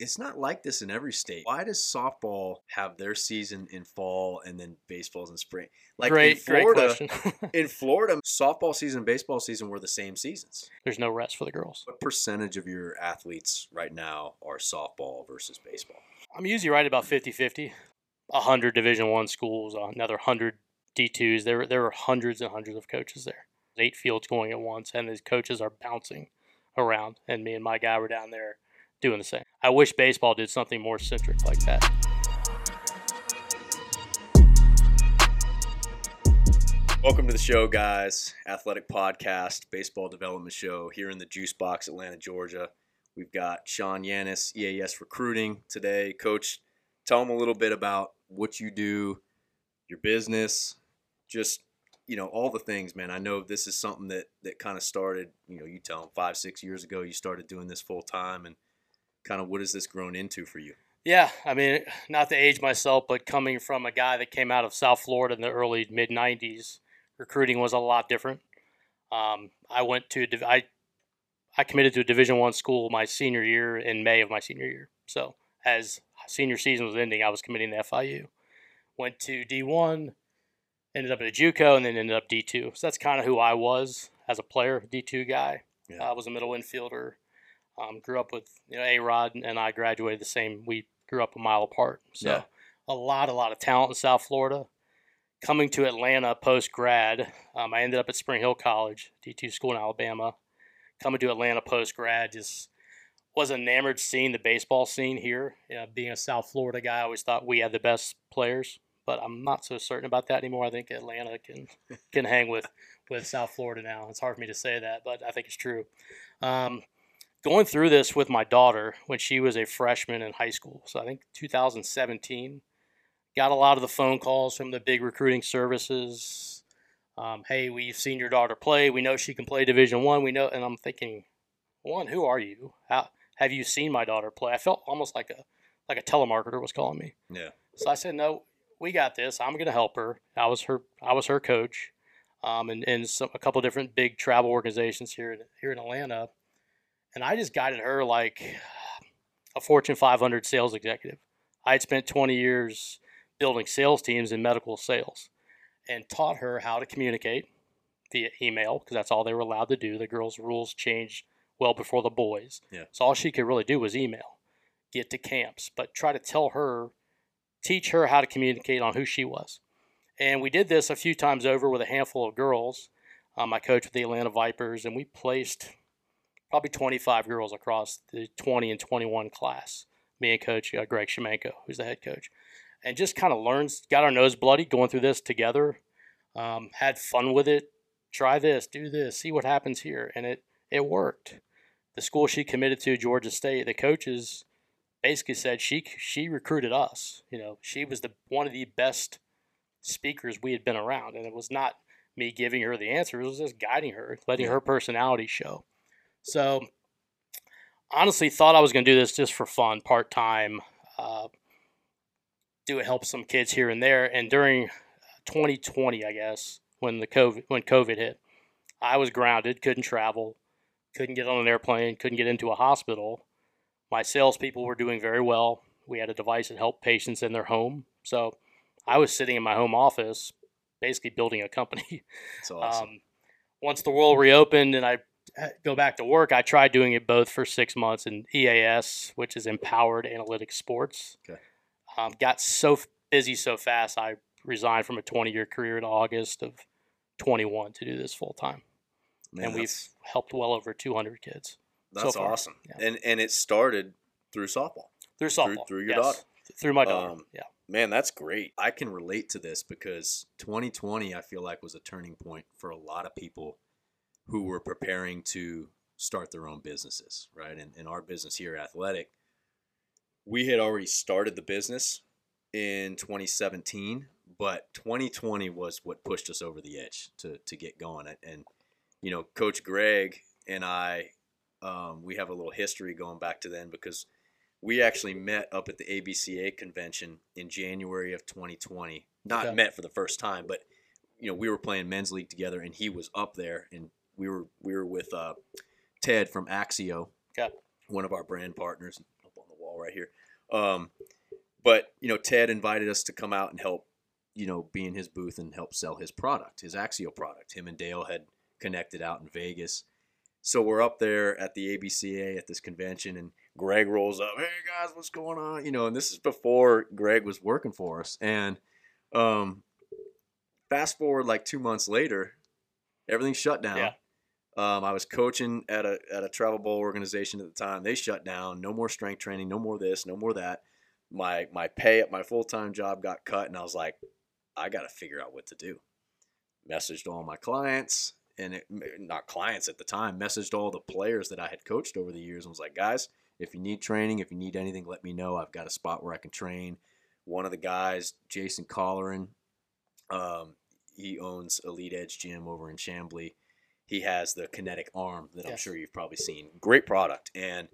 it's not like this in every state. Why does softball have their season in fall and then baseball's in spring? Like great, in Florida, in Florida, softball season and baseball season were the same seasons. There's no rest for the girls. What percentage of your athletes right now are softball versus baseball? I'm usually right about 50-50. 100 Division 1 schools, another 100 D2s. There there are hundreds and hundreds of coaches there. Eight fields going at once and these coaches are bouncing around and me and my guy were down there doing the same. I wish baseball did something more centric like that. Welcome to the show, guys. Athletek Podcast, Baseball Development Show here in the Juice Box, Atlanta, Georgia. We've got Sean Yanes, EAS Recruiting today. Coach, tell them a little bit about what you do, your business, just you know all the things, man. I know this is something that that kind of started. You know, you tell them five, six years ago you started doing this full time, and kind of what has this grown into for you? Yeah, I mean, not to age myself, but coming from a guy that came out of South Florida in the early mid '90s, recruiting was a lot different. Um, I went to I I committed to a Division One school my senior year in May of my senior year. So as senior season was ending, I was committing to FIU. Went to D1, ended up at a JUCO, and then ended up D2. So that's kind of who I was as a player, D2 guy. Yeah. I was a middle infielder. Um, grew up with you know A Rod and I graduated the same. We grew up a mile apart, so Yeah. a lot, a lot of talent in South Florida. Coming to Atlanta post grad, um, I ended up at Spring Hill College, D two school in Alabama. Coming to Atlanta post grad, just was enamored seeing the baseball scene here. You know, being a South Florida guy, I always thought we had the best players, but I'm not so certain about that anymore. I think Atlanta can can hang with with South Florida now. It's hard for me to say that, but I think it's true. Um, going through this with my daughter when she was a freshman in high school. So I think 2017. Got a lot of the phone calls from the big recruiting services. Um, hey, we've seen your daughter play. We know she can play Division One. We know, and I'm thinking, one, who are you? How have you seen my daughter play? I felt almost like a like a telemarketer was calling me. Yeah. So I said, no, we got this. I'm going to help her. I was her I was her coach, um, and and some, a couple different big travel organizations here here in Atlanta, and I just guided her like a Fortune 500 sales executive. I had spent 20 years building sales teams in medical sales, and taught her how to communicate via email because that's all they were allowed to do. The girls' rules changed well before the boys. Yeah. So all she could really do was email, get to camps, but try to tell her, teach her how to communicate on who she was. And we did this a few times over with a handful of girls. Um, I coached with the Atlanta Vipers, and we placed probably 25 girls across the 20 and 21 class. Me and Coach uh, Greg Shemenko, who's the head coach, and just kind of learns, got our nose bloody going through this together. Um, had fun with it. Try this, do this, see what happens here, and it it worked. The school she committed to, Georgia State, the coaches basically said she she recruited us. You know, she was the one of the best speakers we had been around, and it was not me giving her the answers; it was just guiding her, letting her personality show. So, honestly, thought I was going to do this just for fun, part time, uh, do it help some kids here and there. And during 2020, I guess when the COVID when COVID hit, I was grounded, couldn't travel, couldn't get on an airplane, couldn't get into a hospital. My salespeople were doing very well. We had a device that helped patients in their home. So I was sitting in my home office, basically building a company. It's awesome. Um, once the world reopened and I uh, go back to work, I tried doing it both for six months in EAS, which is Empowered Analytics Sports. Okay. Um, got so f- busy so fast, I resigned from a 20 year career in August of 21 to do this full time. And we've helped well over 200 kids that's far, awesome. yeah. And and it started through softball. through softball. through your yes. daughter. Through my daughter. Um, yeah. Man, that's great. I can relate to this because 2020, I feel like, was a turning point for a lot of people who were preparing to start their own businesses, right? And in our business here, Athletek, we had already started the business in 2017, but 2020 was what pushed us over the edge to, to get going. And- And, you know, Coach Greg and I, um, we have a little history going back to then because we actually met up at the ABCA convention in January of 2020. Not Okay. met for the first time, but you know we were playing men's league together, and he was up there, and we were we were with uh, Ted from Axio, Okay. one of our brand partners, up on the wall right here. Um, but you know, Ted invited us to come out and help, you know, be in his booth and help sell his product, his Axio product. Him and Dale had connected out in Vegas. So we're up there at the ABCA at this convention, and Greg rolls up. Hey guys, what's going on? You know, and this is before Greg was working for us. And um, fast forward like two months later, everything shut down. Yeah. Um, I was coaching at a at a travel bowl organization at the time. They shut down. No more strength training. No more this. No more that. My my pay at my full time job got cut, and I was like, I got to figure out what to do. Messaged all my clients, and it, not clients at the time. Messaged all the players that I had coached over the years, and was like, guys, if you need training, if you need anything, let me know. I've got a spot where I can train. One of the guys, Jason Colleran, um, he owns Elite Edge Gym over in Chamblee he has the kinetic arm that I'm sure you've probably seen. Great product. And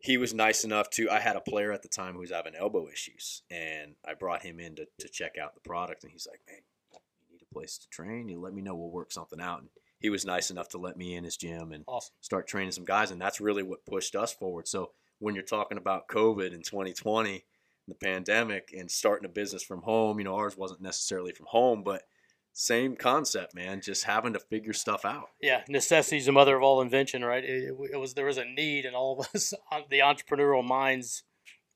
he was nice enough to I had a player at the time who was having elbow issues and I brought him in to, to check out the product and he's like, Man, you need a place to train, you let me know, we'll work something out. And he was nice enough to let me in his gym and Awesome. start training some guys and that's really what pushed us forward. So when you're talking about COVID in 2020, the pandemic and starting a business from home, you know, ours wasn't necessarily from home, but same concept, man. Just having to figure stuff out. Yeah, necessity's the mother of all invention, right? It, it was there was a need, and all of us, the entrepreneurial minds,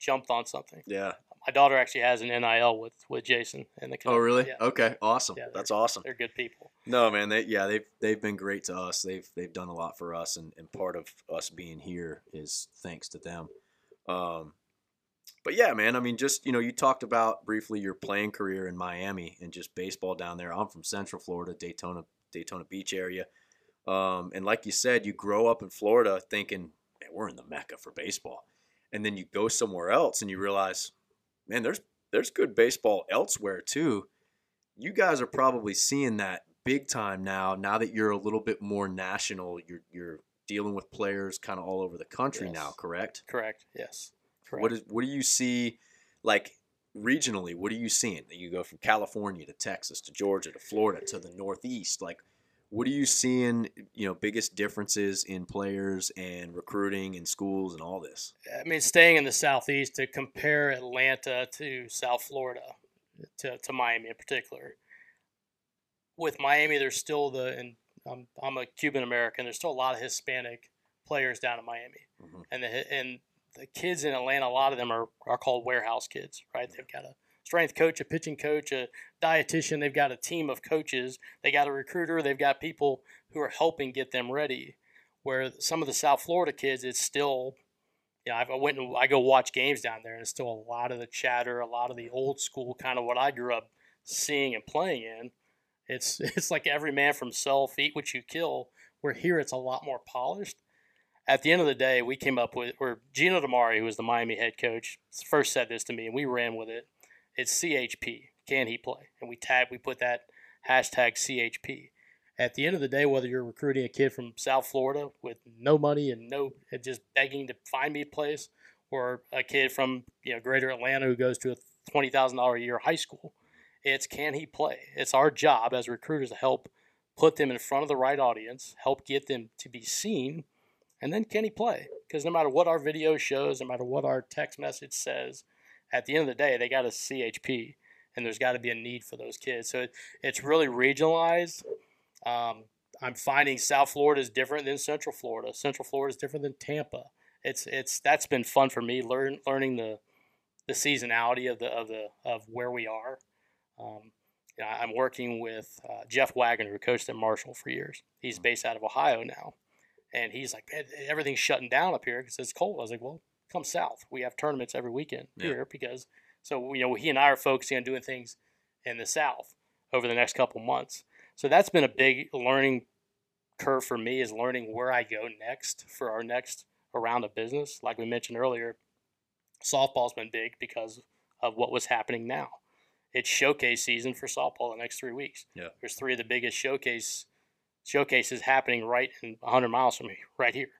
jumped on something. Yeah. My daughter actually has an NIL with with Jason and the. Company. Oh, really? Yeah, Okay. Awesome. Yeah, That's awesome. they're good people. No, man. They yeah they've they've been great to us. They've they've done a lot for us, and, and part of us being here is thanks to them. Um, but yeah, man. I mean, just you know, you talked about briefly your playing career in Miami and just baseball down there. I'm from Central Florida, Daytona Daytona Beach area, um, and like you said, you grow up in Florida thinking, man, we're in the mecca for baseball, and then you go somewhere else and you realize, man, there's there's good baseball elsewhere too. You guys are probably seeing that big time now. Now that you're a little bit more national, you're you're dealing with players kind of all over the country Yes. now. Correct? Correct. Yes. Correct. What is what do you see like regionally? What are you seeing? You go from California to Texas to Georgia to Florida to the Northeast. Like, what are you seeing? You know, biggest differences in players and recruiting and schools and all this. I mean, staying in the southeast to compare Atlanta to South Florida, to, to Miami in particular. With Miami, there's still the and I'm, I'm a Cuban American. There's still a lot of Hispanic players down in Miami, Mhm. and the and the kids in Atlanta, a lot of them are are called warehouse kids, right? They've got a strength coach, a pitching coach, a dietitian. They've got a team of coaches. They got a recruiter. They've got people who are helping get them ready. Where some of the South Florida kids, it's still you know, I went and I go watch games down there, and it's still a lot of the chatter, a lot of the old school kind of what I grew up seeing and playing in. It's it's like every man for himself, eat what you kill. Where here it's a lot more polished. At the end of the day, we came up with, or Gino DiMare, who was the Miami head coach, first said this to me, and we ran with it. It's CHP. Can he play? And we tag, we put that hashtag CHP. At the end of the day, whether you're recruiting a kid from South Florida with no money and no and just begging to find me a place, or a kid from you know Greater Atlanta who goes to a twenty thousand dollar a year high school, it's can he play? It's our job as recruiters to help put them in front of the right audience, help get them to be seen, and then can he play? Because no matter what our video shows, no matter what our text message says, at the end of the day, they got a CHP, and there's got to be a need for those kids. So it, it's really regionalized. Um, I'm finding South Florida is different than Central Florida. Central Florida is different than Tampa. It's it's that's been fun for me learn learning the the seasonality of the of the of where we are. Um, you know, I'm working with uh, Jeff Wagner, who coached at Marshall for years. He's based out of Ohio now, and he's like, "Man, everything's shutting down up here because it's cold. I was like, well, come south. We have tournaments every weekend Yeah. here because so you know he and I are focusing on doing things in the south over the next couple months. So that's been a big learning curve for me is learning where I go next for our next round of business. Like we mentioned earlier, softball's been big because of what was happening now. It's showcase season for softball the next three weeks. Yeah. There's three of the biggest showcase showcases happening right in 100 miles from me, right here.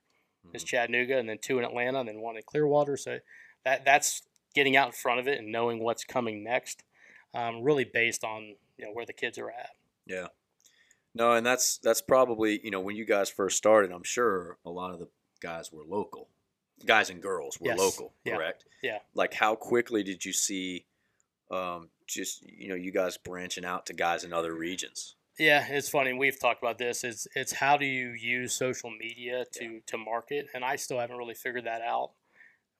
It's Mhm. Chattanooga, and then two in Atlanta, and then one in Clearwater. So that that's getting out in front of it and knowing what's coming next. Um, really based on you know where the kids are at. Yeah. No, and that's that's probably you know when you guys first started, I'm sure a lot of the guys were local. guys and girls were Yes. local, Yeah. correct? Yeah. Like, how quickly did you see, um, just you know, you guys branching out to guys in other regions? Yeah, it's funny. We've talked about this. It's it's how do you use social media to to market, and I still haven't really figured that out.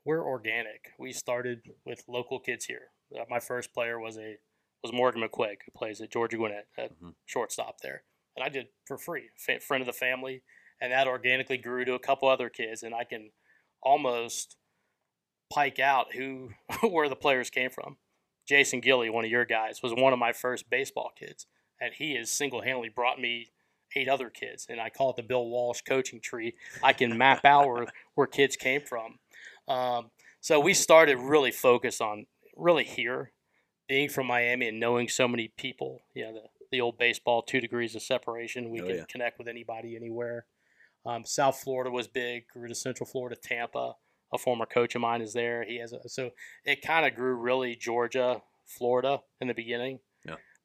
We're organic. We started with local kids here. Uh, my first player was a was Morgan McQuaig, who plays at Georgia Gwinnett at Mhm. shortstop there, and I did for free, friend of the family, and that organically grew to a couple other kids, and I can almost pike out who where the players came from. Jason Gilly, one of your guys, was one of my first baseball kids and he has single-handedly brought me eight other kids and i call it the bill walsh coaching tree. I can map out where, where kids came from. Um, so we started really focused on really here being from miami and knowing so many people. You know the, the old baseball two degrees of separation. We Oh, can yeah. connect with anybody anywhere. Um, south florida was big. Grew to central florida tampa. A former coach of mine is there. He has a, so it kind of grew really georgia florida in the beginning.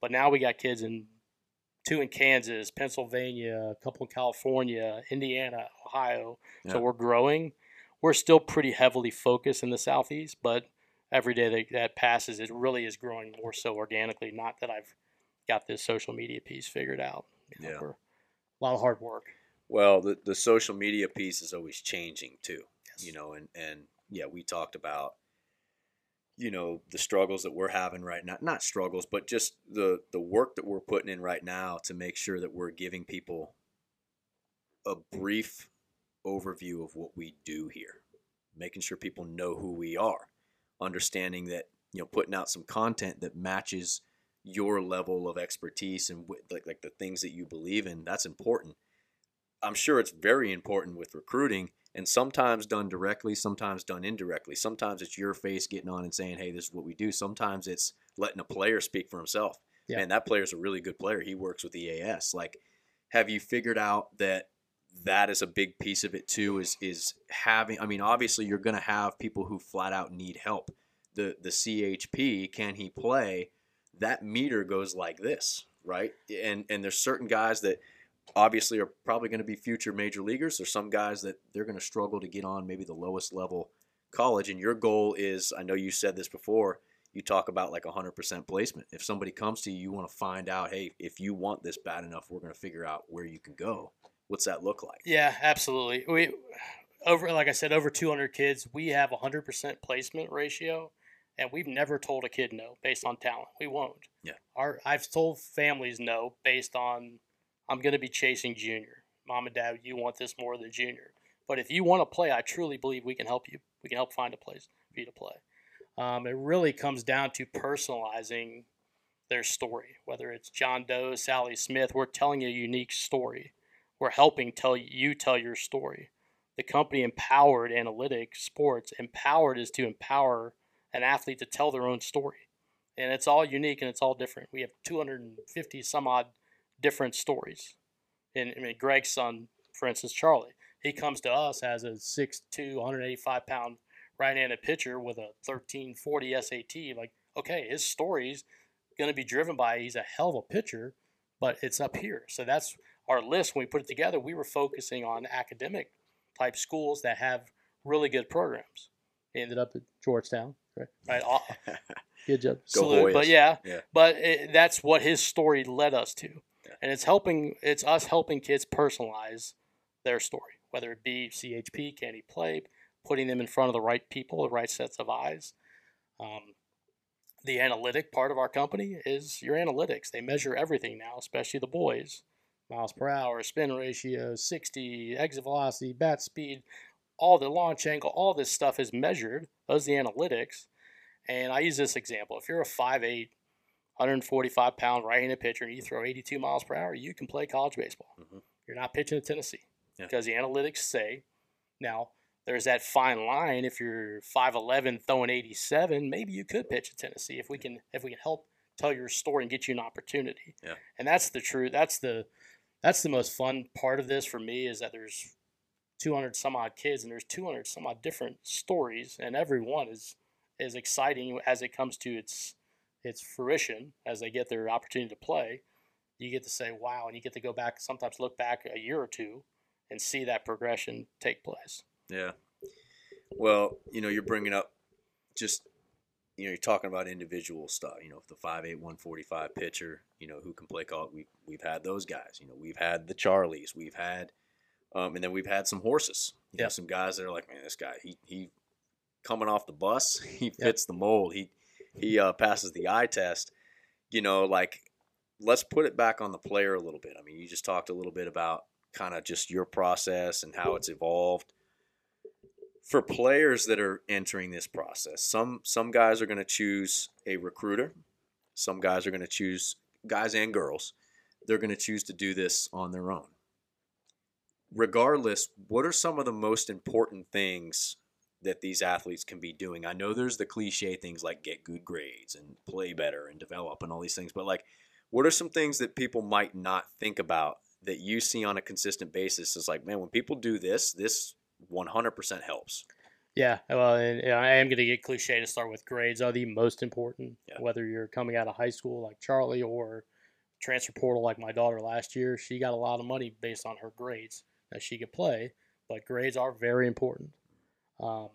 But now we got kids in two in Kansas, Pennsylvania, a couple in California, Indiana, Ohio. Yeah. So we're growing. We're still pretty heavily focused in the southeast, but every day that, that passes, it really is growing more so organically. Not that I've got this social media piece figured out. You know, Yeah. a lot of hard work. Well, the the social media piece is always changing too. Yes. You know, and and yeah, we talked about you know the struggles that we're having right now not struggles but just the the work that we're putting in right now to make sure that we're giving people a brief overview of what we do here making sure people know who we are understanding that you know putting out some content that matches your level of expertise and wi- like like the things that you believe in that's important. I'm sure it's very important with recruiting and sometimes done directly, sometimes done indirectly. Sometimes it's your face getting on and saying, "Hey, this is what we do." Sometimes it's letting a player speak for himself. Yeah. Man, that player's a really good player. He works with EAS. Like, have you figured out that that is a big piece of it too? Is is having? I mean, obviously, you're going to have people who flat out need help. The the CHP, can he play? That meter goes like this, right? And and there's certain guys that obviously are probably going to be future major leaguers. There's some guys that they're going to struggle to get on maybe the lowest level college. And your goal is, I know you said this before, you talk about like 100% placement. If somebody comes to you, you want to find out, hey, if you want this bad enough, we're going to figure out where you can go. What's that look like? Yeah, absolutely. We over like I said, over 200 kids. We have 100% placement ratio, and we've never told a kid no based on talent. We won't. Yeah. Our I've told families no based on I'm going to be chasing junior. Mom and dad, you want this more than junior. But if you want to play, I truly believe we can help you. We can help find a place for you to play. Um, it really comes down to personalizing their story. Whether it's John Doe, Sally Smith, we're telling a unique story. We're helping tell you tell your story. The company Empowered Analytics Sports, empowered is to empower an athlete to tell their own story. And it's all unique and it's all different. We have 250 some odd different stories. And I mean, Greg's son, for instance, Charlie, he comes to us as a 6'2", 185 pound right-handed pitcher with a 1340 SAT. Like, okay, his story's going to be driven by he's a hell of a pitcher, but it's up here. So that's our list. When we put it together, we were focusing on academic type schools that have really good programs. He ended up at Georgetown, right? right? Good job. Go Salute. But yeah, Yeah. but it, that's what his story led us to. And it's helping. It's us helping kids personalize their story, whether it be CHP, can he play, putting them in front of the right people, the right sets of eyes. Um, the analytic part of our company is your analytics. They measure everything now, especially the boys. Miles per hour, spin ratio, 60, exit velocity, bat speed, all the launch angle, all this stuff is measured. Those are the analytics. And I use this example. If you're a 5'8, 145 pound right handed pitcher and you throw 82 miles per hour, you can play college baseball. Mhm. You're not pitching at Tennessee Yeah. because the analytics say now there's that fine line. If you're 5'11 throwing 87, maybe you could pitch at Tennessee if we can if we can help tell your story and get you an opportunity. Yeah. And that's the true that's the that's the most fun part of this for me is that there's 200 some odd kids and there's 200 some odd different stories and every one is is exciting as it comes to its its fruition as they get their opportunity to play you get to say wow and you get to go back sometimes look back a year or two and see that progression take place Yeah. Well, you know, you're bringing up just you know, you're talking about individual stuff. You know, if the five eight one forty five pitcher, you know, who can play call. We we've had those guys. You know, we've had the Charlies. We've had, um, and then we've had some horses. You know, some guys that are like, man, this guy, he he coming off the bus, he fits the mold. He he uh, passes the eye test. You know, like let's put it back on the player a little bit. I mean, you just talked a little bit about kind of just your process and how it's evolved for players that are entering this process, some some guys are going to choose a recruiter. Some guys are going to choose guys and girls. They're going to choose to do this on their own. Regardless, what are some of the most important things that these athletes can be doing? I know there's the cliche things like get good grades and play better and develop and all these things, but like what are some things that people might not think about that you see on a consistent basis is like, man, when people do this, this 100% helps. Yeah, well, and, and I am going to get cliche to start with grades are the most important. Yeah. Whether you're coming out of high school like Charlie or transfer portal like my daughter last year, she got a lot of money based on her grades that she could play. But grades are very important. Um,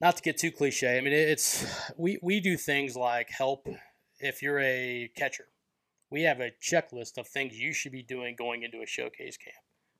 not to get too cliche, I mean it's we we do things like help if you're a catcher. We have a checklist of things you should be doing going into a showcase camp.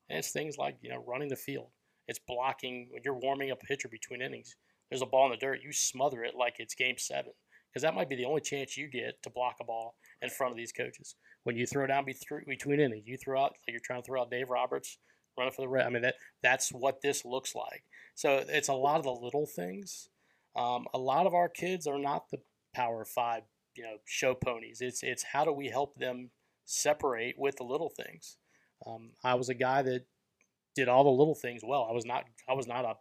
And it's things like, you know, running the field. It's blocking when you're warming up a pitcher between innings. There's a ball in the dirt, you smother it like it's game seven. Because that might be the only chance you get to block a ball in front of these coaches. When you throw down between innings, you throw out like you're trying to throw out Dave Roberts, running for the red. I mean that that's what this looks like. So it's a lot of the little things. Um, a lot of our kids are not the Power Five, you know, show ponies. It's it's how do we help them separate with the little things. Um, I was a guy that did all the little things well. I was not I was not a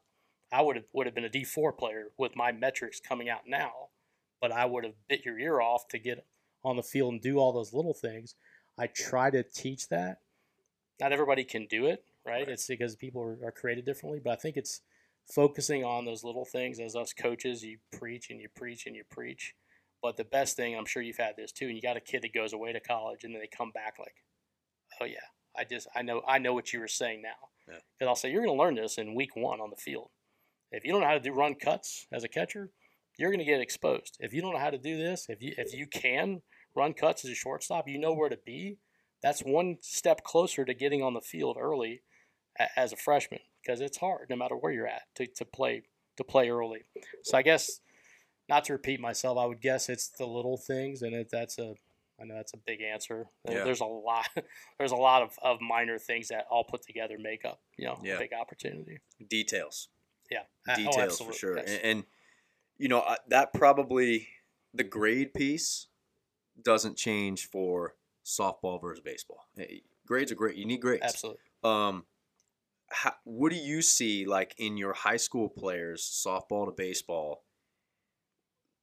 I would have would have been a D four player with my metrics coming out now, but I would have bit your ear off to get on the field and do all those little things. I try to teach that. Not everybody can do it, right? right. It's because people are, are created differently, but I think it's focusing on those little things as us coaches, you preach and you preach and you preach. But the best thing, I'm sure you've had this too, and you got a kid that goes away to college and then they come back like, oh yeah, I just I know I know what you were saying now. Because yeah. I'll say you're going to learn this in week one on the field. If you don't know how to do run cuts as a catcher, you're going to get exposed. If you don't know how to do this, if you if you can run cuts as a shortstop, you know where to be. That's one step closer to getting on the field early as a freshman because it's hard no matter where you're at to, to play to play early. So I guess not to repeat myself, I would guess it's the little things, and it, that's a I know that's a big answer. Yeah. There's a lot. There's a lot of, of minor things that all put together make up, you know, yeah. a big opportunity. Details. Yeah. Oh, Details oh, for sure. Yes. And, and, you know that probably the grade piece doesn't change for softball versus baseball. Grades are great. You need grades. Absolutely. Um, how, what do you see like in your high school players, softball to baseball?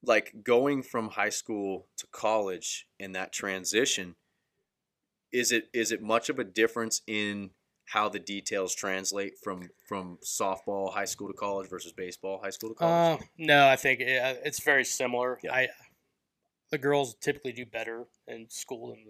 like going from high school to college in that transition is it is it much of a difference in how the details translate from from softball high school to college versus baseball high school to college? Uh, no, I think it, uh, it's very similar. Yeah. I the girls typically do better in school than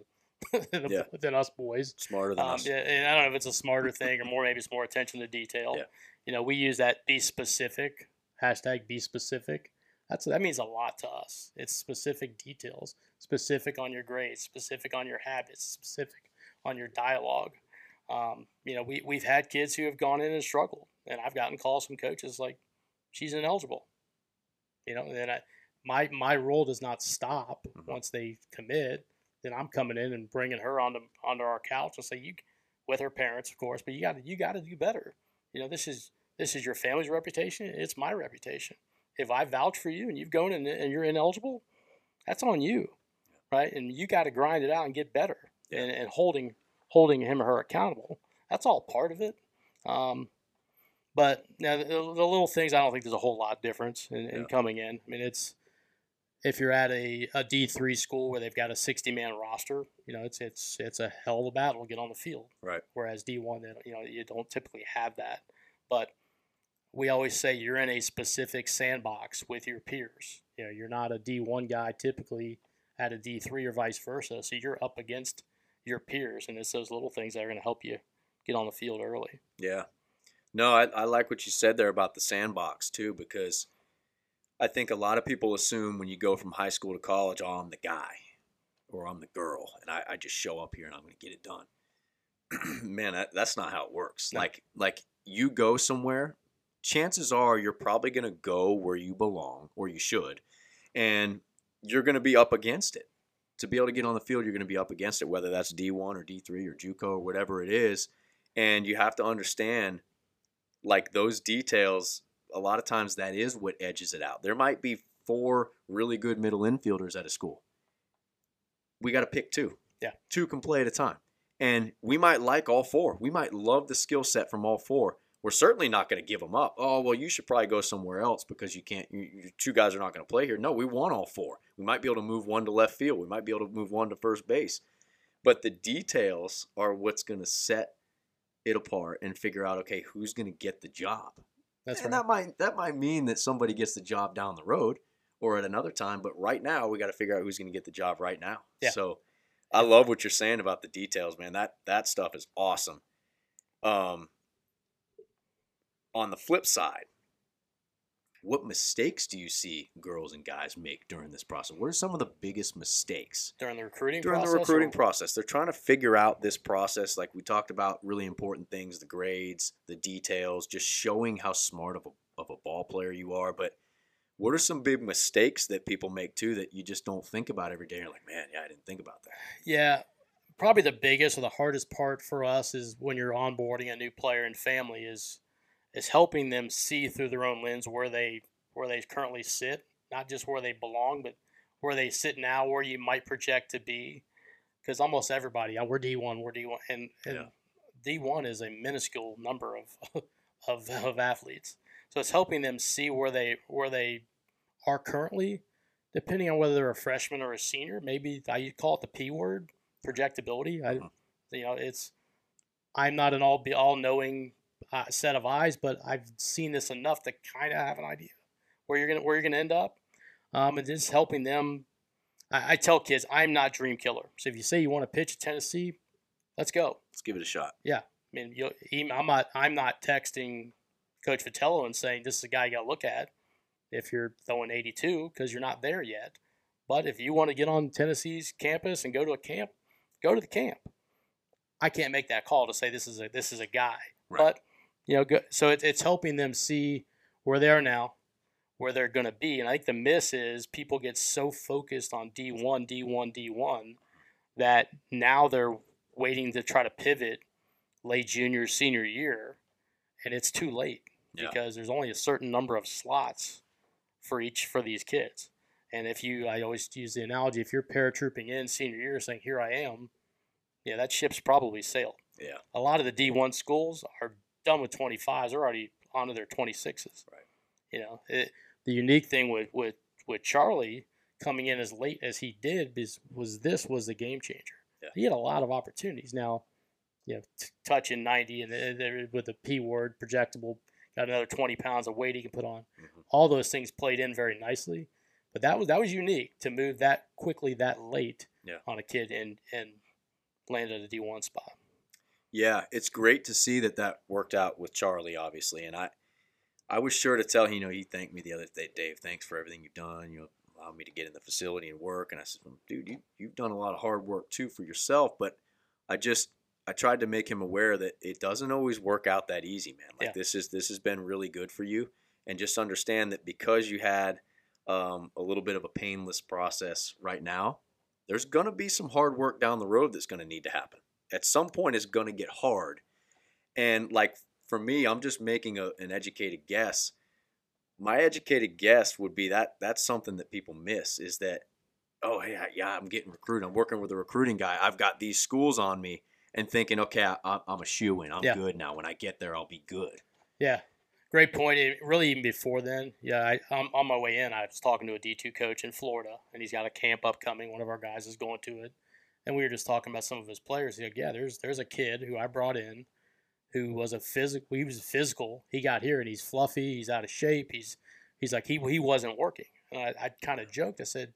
than, yeah. than us boys. Smarter than um, us. And I don't know if it's a smarter thing or more maybe it's more attention to detail. Yeah. You know, we use that be specific hashtag be specific that's that means a lot to us. It's specific details, specific on your grades, specific on your habits, specific on your dialogue. Um, you know, we we've had kids who have gone in and struggled, and I've gotten calls from coaches like, "She's ineligible." You know, and I, my my role does not stop mm-hmm. once they commit. Then I'm coming in and bringing her onto onto our couch and say, "You," with her parents, of course, but you got to you got to do better. You know, this is this is your family's reputation. It's my reputation if I vouch for you and you've gone and, and you're ineligible, that's on you, right? And you got to grind it out and get better, yeah. and, and holding holding him or her accountable. That's all part of it. Um, but now the, the, little things, I don't think there's a whole lot difference in, in coming in. I mean, it's if you're at a, a D three school where they've got a 60 man roster, you know, it's it's it's a hell of a battle to get on the field. Right. Whereas D one, you know, you don't typically have that. But we always say you're in a specific sandbox with your peers. You know, you're not a D1 guy typically at a D3 or vice versa. So you're up against your peers, and it's those little things that are going to help you get on the field early. Yeah. No, I, I like what you said there about the sandbox too, because I think a lot of people assume when you go from high school to college, oh, I'm the guy or I'm the girl, and I, I just show up here and I'm going to get it done. Man, that, that's not how it works. No. Like, like you go somewhere, chances are you're probably going to go where you belong or you should, and you're going to be up against it. To be able to get on the field, you're going to be up against it, whether that's D1 or D3 or JUCO or whatever it is, and you have to understand like those details a lot of times that is what edges it out. There might be four really good middle infielders at a school. We got to pick two. Yeah. two can play at a time. And we might like all four. We might love the skill set from all four. We're certainly not going to give them up. Oh well you should probably go somewhere else because you can't you, you two guys are not going to play here. No we want all four. We might be able to move one to left field. We might be able to move one to first base. But the details are what's going to set it apart and figure out okay who's going to get the job That's and right. that might that might mean that somebody gets the job down the road or at another time but right now we got to figure out who's going to get the job right now Yeah. so i love what you're saying about the details man that that stuff is awesome um on the flip side what mistakes do you see girls and guys make during this process? What are some of the biggest mistakes? During the recruiting process. during process. the recruiting or- process. They're trying to figure out this process. Like we talked about really important things the grades the details just showing how smart of a, of a ball player you are. But what are some big mistakes that people make too that you just don't think about every day? You're like man yeah i didn't think about that. Yeah, probably the biggest or the hardest part for us is when you're onboarding a new player and family is is helping them see through their own lens where they where they currently sit, not just where they belong, but where they sit now, where you might project to be. Because almost everybody, uh, we're D one, we're D one, and, and Yeah. D one is a minuscule number of, of of athletes. So it's helping them see where they where they are currently, depending on whether they're a freshman or a senior. Maybe I call it the P word, projectability. I, Mhm. you know, it's I'm not an all be all knowing uh, set of eyes, but I've seen this enough to kind of have an idea where you're gonna where you're gonna end up, um, and just helping them. I, I tell kids I'm not dream killer. So if you say you want to pitch at Tennessee, let's go. let's give it a shot Yeah, I mean, I'm not I'm not texting Coach Vitello and saying this is a guy you got to look at if you're throwing 82 because you're not there yet. But if you want to get on Tennessee's campus and go to a camp, go to the camp. I can't make that call to say this is a this is a guy, Right. but you know, go, so it, it's helping them see where they are now, where they're going to be. And I think the miss is people get so focused on D1, D1, D1 that now they're waiting to try to pivot late junior, senior year, and it's too late Yeah. because there's only a certain number of slots for each for these kids. And if you, I always use the analogy, if you're paratrooping in senior year saying, "Here I am," yeah, that ship's probably sailed. yeah A lot of the D1 schools are done with 25s; they're already onto their 26s. Right. You know, it, the unique thing with with with Charlie coming in as late as he did is was this was the game changer. Yeah. He had a lot of opportunities. Now, you know, t- touching 90 and uh, there with the P word projectable, got another 20 pounds of weight he can put on. Mhm. All those things played in very nicely. But that was that was unique to move that quickly that late Yeah. on a kid and and land at a D1 spot. Yeah, it's great to see that that worked out with Charlie, obviously, and I, I was sure to tell him. You know, he thanked me the other day, Dave. Thanks for everything you've done. You know, allowed me to get in the facility and work. And I said, dude, you you've done a lot of hard work too for yourself. But I just I tried to make him aware that it doesn't always work out that easy, man. Like Yeah. this is this has been really good for you, and just understand that because you had um, a little bit of a painless process right now, there's gonna be some hard work down the road that's gonna need to happen at some point it's going to get hard. And like for me, I'm just making a, an educated guess. My educated guess would be that that's something that people miss is that, oh, hey, yeah, I'm getting recruited. I'm working with a recruiting guy. I've got these schools on me and thinking, okay, I, I'm- I'm a shoe in. I'm Yeah. good now. When I get there, I'll be good. Yeah, great point. It, really, even before then, yeah, I, I'm on my way in. I was talking to a D2 coach in Florida, and he's got a camp upcoming. One of our guys is going to it, and we were just talking about some of his players. He's like, yeah, there's there's a kid who I brought in, who was a physical. He was physical. He got here and he's fluffy. He's out of shape. He's he's like he he wasn't working. And I, I kind of joked. I said,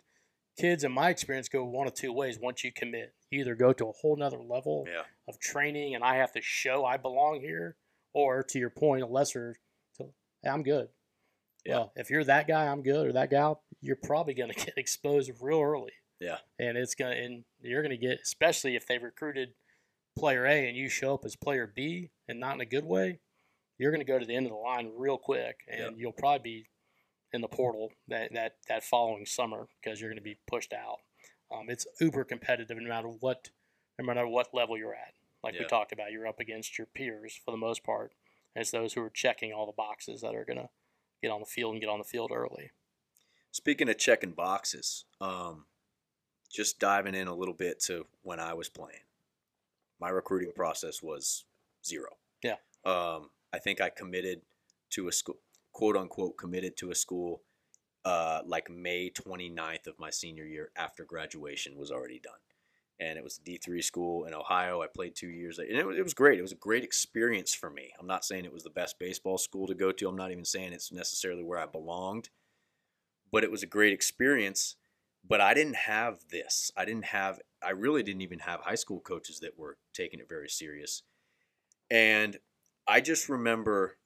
kids in my experience go one of two ways. Once you commit, you either go to a whole nother level Yeah. of training and I have to show I belong here, or to your point, a lesser. To, hey, I'm good. Yeah. Well, if you're that guy, I'm good, or that gal, you're probably going to get exposed real early. Yeah. And it's gonna, and you're gonna get, especially if they recruited player A and you show up as player B and not in a good way, you're gonna go to the end of the line real quick, and Yep. you'll probably be in the portal that that that following summer because you're gonna be pushed out. Um, it's uber competitive no matter what, no matter what level you're at. Like we talked about, you're up against your peers for the most part. It's those who are checking all the boxes that are gonna get on the field and get on the field early. Speaking of checking boxes, um, just diving in a little bit to when I was playing, my recruiting process was zero. Yeah. Um, I think I committed to a school, quote unquote, committed to a school uh, like May 29th of my senior year after graduation was already done. And it was a D3 school in Ohio. I played two years, and it was, it was great. It was a great experience for me. I'm not saying it was the best baseball school to go to. I'm not even saying it's necessarily where I belonged but it was a great experience. But I didn't have this. I didn't have, I really didn't even have high school coaches that were taking it very serious. And I just remember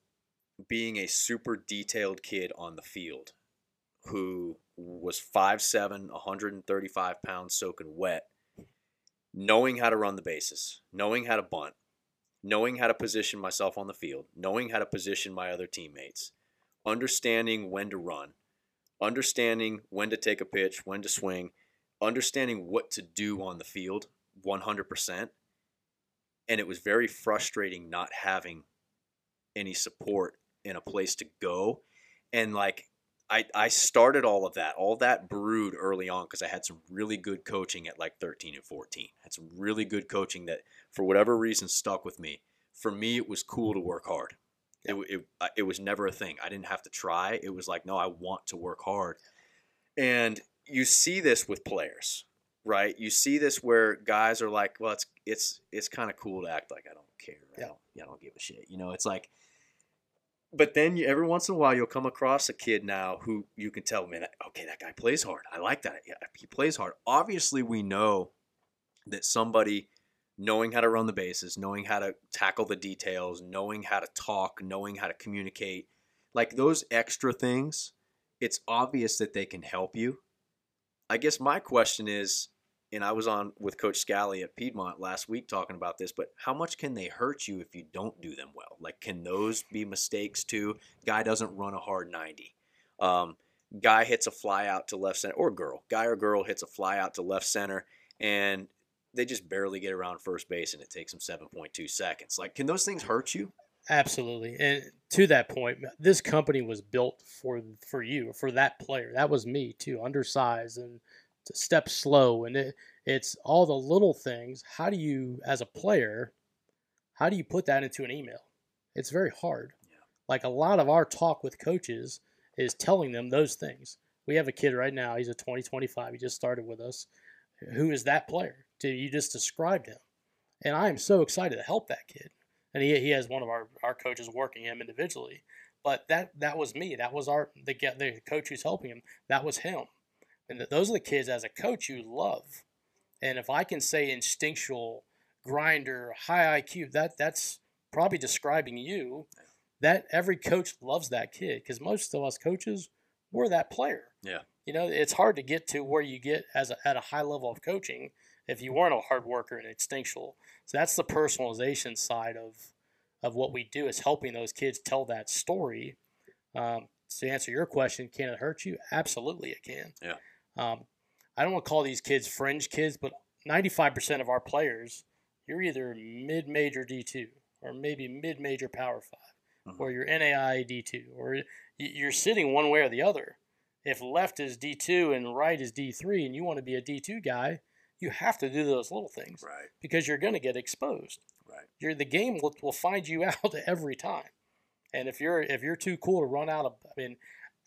being a super detailed kid on the field who was 5'7, 135 pounds soaking wet, knowing how to run the bases, knowing how to bunt, knowing how to position myself on the field, knowing how to position my other teammates, understanding when to run, understanding when to take a pitch, when to swing, understanding what to do on the field 100%. And it was very frustrating not having any support in a place to go. And like, I, I started all of that. All that brewed early on because I had some really good coaching at like 13 and 14. had some really good coaching that, for whatever reason, stuck with me. For me, it was cool to work hard. It, it, uh, it was never a thing. I didn't have to try. It was like, no, I want to work hard. And you see this with players, right? You see this where guys are like, well, it's it's it's kind of cool to act like I don't care. I Yeah. don't, I don't give a shit. You know, it's like, but then you, every once in a while you'll come across a kid now who you can tell, man, okay, that guy plays hard. I like that. Yeah, he plays hard. Obviously, we know that somebody knowing how to run the bases, knowing how to tackle the details, knowing how to talk, knowing how to communicate, like those extra things, it's obvious that they can help you. I guess my question is, and I was on with Coach Scally at Piedmont last week talking about this, but how much can they hurt you if you don't do them well? Like, can those be mistakes too? Guy doesn't run a hard 90. Um, guy hits a fly out to left center, or girl, guy or girl hits a fly out to left center, and they just barely get around first base and it takes them 7.2 seconds. Like, can those things hurt you? Absolutely. And to that point, this company was built for for you, for that player. That was me too, undersized and to step slow and it, it's all the little things. How do you as a player, how do you put that into an email? It's very hard. Yeah. Like a lot of our talk with coaches is telling them those things. We have a kid right now, he's a 2025, he just started with us. Who is that player? You just described him. And I am so excited to help that kid and he, he has one of our, our coaches working him individually. But that that was me. That was our the the coach who's helping him. That was him. And those are the kids as a coach you love. And if I can say instinctual, grinder, high IQ, that that's probably describing you. That every coach loves that kid because most of us coaches we're that player. Yeah. You know, it's hard to get to where you get as a, at a high level of coaching if you weren't a hard worker and instinctual. So that's the personalization side of of what we do is helping those kids tell that story. Um, to answer your question, can it hurt you? Absolutely, it can. Yeah. Um, I don't want to call these kids fringe kids, but 95% of our players, you're either mid-major D2 or maybe mid-major Power 5 Mhm. or you're NAI D2 or you're sitting one way or the other. If left is D2 and right is D3 and you want to be a D2 guy, you have to do those little things Right, because you're going to get exposed. right. You're the game will, will find you out every time. And if you're if you're too cool to run out of, I mean,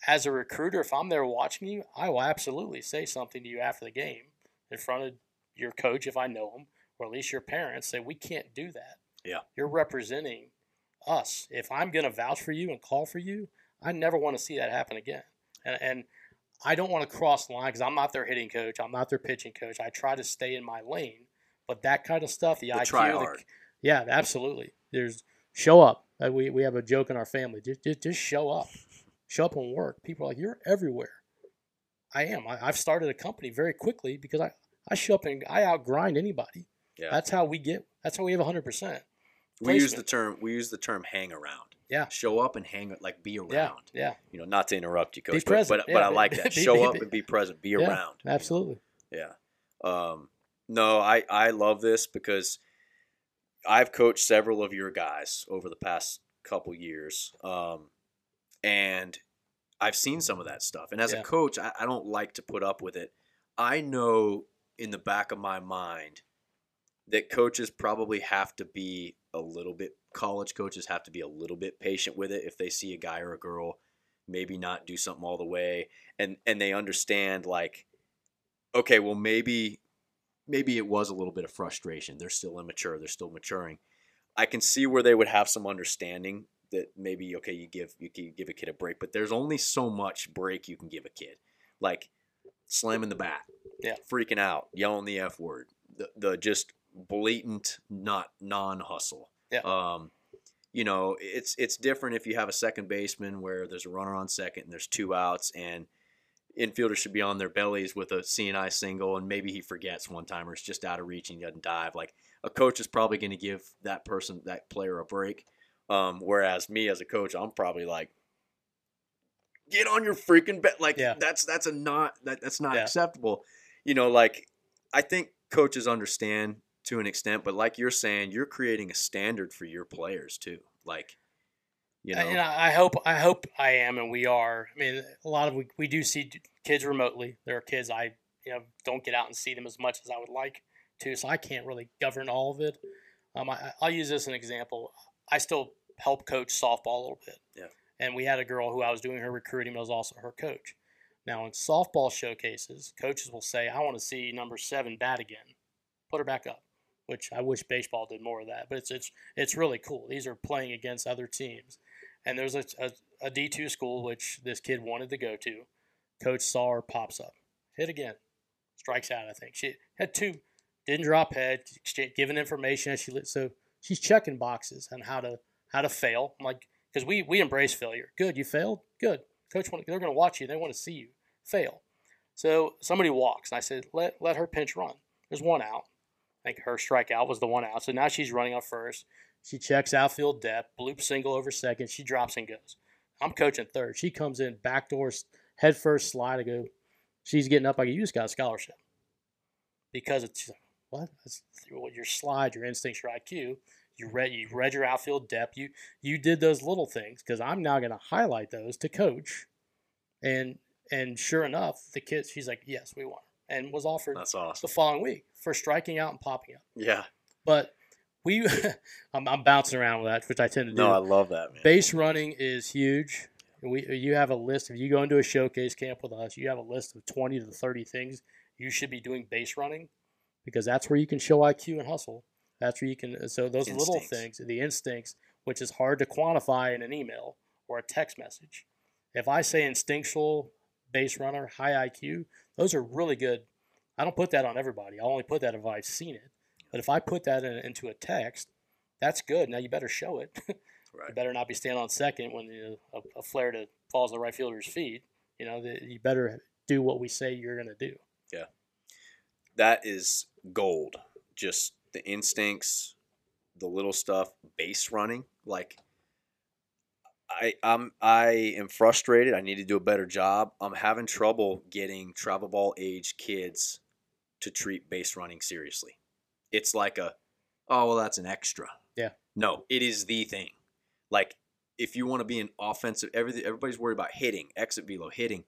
as a recruiter, if I'm there watching you, I will absolutely say something to you after the game in front of your coach if I know him, or at least your parents. Say we can't do that. Yeah. you're representing us. If I'm going to vouch for you and call for you, I never want to see that happen again. And, and I don't want to cross the line because I'm not their hitting coach. I'm not their pitching coach. I try to stay in my lane. But that kind of stuff, the The IQ, the- yeah, absolutely. There's show up. Uh, we we have a joke in our family. Just just, just show up, show up and work. People are like, you're everywhere. I am. I, I've started a company very quickly because I I show up and I outgrind anybody. Yeah. That's how we get. That's how we have hundred percent. we use the term we use the term hang around. Yeah. Show up and hang out. like be around. Yeah, yeah, You know, not to interrupt you, coach, but, present. but, but Yeah, I be- like that. be- Show be- up be- and be present. Be Yeah, around. you know? absolutely. Yeah. Um, no, I, I love this because I've coached several of your guys over the past couple years. Um, and I've seen some of that stuff. And as a coach, I, I don't like to put up with it. I know in the back of my mind that coaches probably have to be a little bit, college coaches have to be a little bit patient with it if they see a guy or a girl maybe not do something all the way and and they understand like okay, well maybe maybe it was a little bit of frustration. They're still immature. They're still maturing. I can see where they would have some understanding that maybe okay, you give you can give a kid a break, but there's only so much break you can give a kid. Like slamming the bat, Yeah. freaking out, yelling the f word, the the just blatant not non hustle. Yeah. Um, you know, it's it's different if you have a second baseman where there's a runner on second and there's two outs and infielders should be on their bellies with a seeing-eye single, and maybe he forgets one time or it's just out of reach and he doesn't dive. Like a coach is probably going to give that person, that player, a break. Um, whereas me as a coach, I'm probably like, get on your freaking bet. Like Yeah. that's that's a not that that's not Yeah. acceptable. You know, like I think coaches understand to an extent, but like you're saying, you're creating a standard for your players too. Like, you know, And I I hope I hope I am, and we are. I mean, a lot of we, we do see kids remotely. There are kids I you know don't get out and see them as much as I would like to, so I can't really govern all of it. Um, I, I'll use this as an example. I still help coach softball a little bit. Yeah. And we had a girl who I was doing her recruiting, but I was also her coach. Now in softball showcases, coaches will say, "I want to see number seven bat again. Put her back up." Which I wish baseball did more of that, but it's it's it's really cool. These are playing against other teams, and there's a, a, a D2 school which this kid wanted to go to. Coach saw her pops up, hit again, strikes out. I think she had two, didn't drop head, given information as she lit. So she's checking boxes on how to how to fail. I'm like, because we we embrace failure. Good, you failed. Good, coach. They're going to watch you. They want to see you fail. So somebody walks, and I said, let let her pinch run. There's one out. I think her strikeout was the one out. So now she's running on first. She checks outfield depth, bloop single over second. She drops and goes. I'm coaching third. She comes in backdoor, head first slide. I go, she's getting up. I go, you just got a scholarship because it's what? Your slide, your instincts, your IQ. You read, you read your outfield depth. You you did those little things because I'm now going to highlight those to coach, and and sure enough, the kid, she's like, yes, we want her, and was offered that's awesome. the following week for striking out and popping up. Yeah. But we, I'm, I'm bouncing around with that, which I tend to do. No, I love that, man. Base running is huge. We you have a list. If you go into a showcase camp with us, you have a list of 20 to 30 things you should be doing base running, because that's where you can show IQ and hustle. That's where you can. Uh, so those little things, the instincts, which is hard to quantify in an email or a text message. If I say instinctual base runner, high IQ, those are really good. I don't put that on everybody. I only put that if I've seen it. But if I put that in, into a text, that's good. Now you better show it. you better not be standing on second when you know, a, a flare to falls on the right fielder's feet. You know, the, you better do what we say you're going to do. Yeah. That is gold. Just the instincts, the little stuff, base running. Like I I'm I am frustrated. I need to do a better job. I'm having trouble getting travel ball age kids to treat base running seriously. It's like a oh well that's an extra. Yeah. No, it is the thing. Like if you want to be an offensive everything everybody's worried about hitting, exit velo, hitting.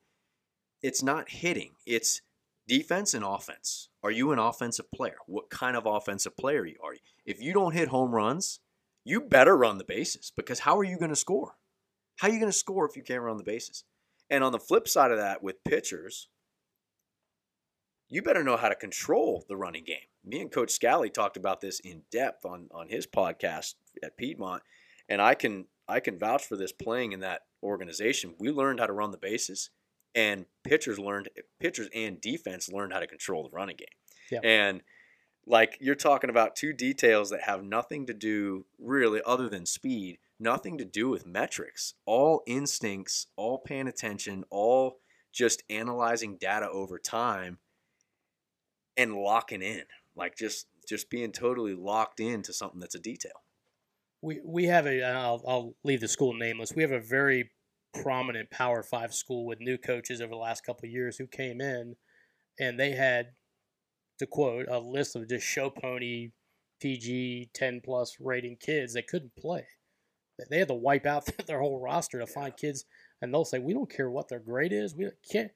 It's not hitting. It's defense and offense. Are you an offensive player? What kind of offensive player are you? If you don't hit home runs, you better run the bases because how are you going to score? How are you going to score if you can't run the bases? And on the flip side of that, with pitchers, you better know how to control the running game. Me and Coach Scally talked about this in depth on on his podcast at Piedmont, and I can I can vouch for this. Playing in that organization, we learned how to run the bases, and pitchers learned pitchers and defense learned how to control the running game. Yeah. And like you're talking about two details that have nothing to do really other than speed, nothing to do with metrics. All instincts, all paying attention, all just analyzing data over time and locking in. Like just just being totally locked into something that's a detail. We we have a. I'll, I'll leave the school nameless. We have a very prominent Power Five school with new coaches over the last couple years who came in, and they had, to quote, a list of just show pony, PG ten plus rating kids that couldn't play. They had to wipe out their whole roster to find kids, and they'll say, "We don't care what their grade is. We can't."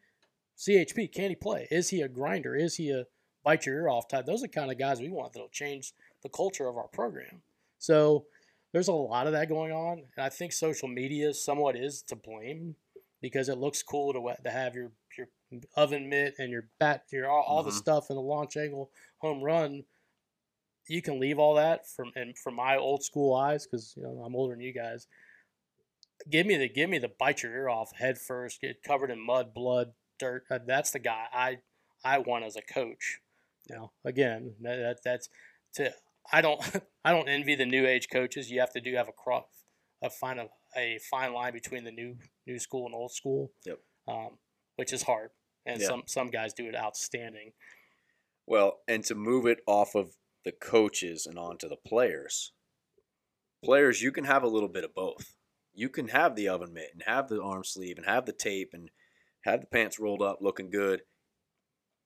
CHP, can he play? Is he a grinder? Is he a bite your ear off type? Those are the kind of guys we want that'll change the culture of our program. So there's a lot of that going on, and I think social media somewhat is to blame because it looks cool to to have your your oven mitt and your bat, your all, all the mm-hmm. stuff in the launch angle home run. You can leave all that from and from my old school eyes because you know I'm older than you guys. Give me the give me the bite your ear off head first, get covered in mud, blood, dirt. Uh, That's the guy I I want as a coach. Now again, that, that that's to I don't I don't envy the new age coaches. You have to do have a cross a fine a, a fine line between the new new school and old school. Yep. Um, which is hard, and Yeah. some some guys do it outstanding. Well, and to move it off of the coaches and onto the players, players, you can have a little bit of both. You can have the oven mitt and have the arm sleeve and have the tape and have the pants rolled up looking good.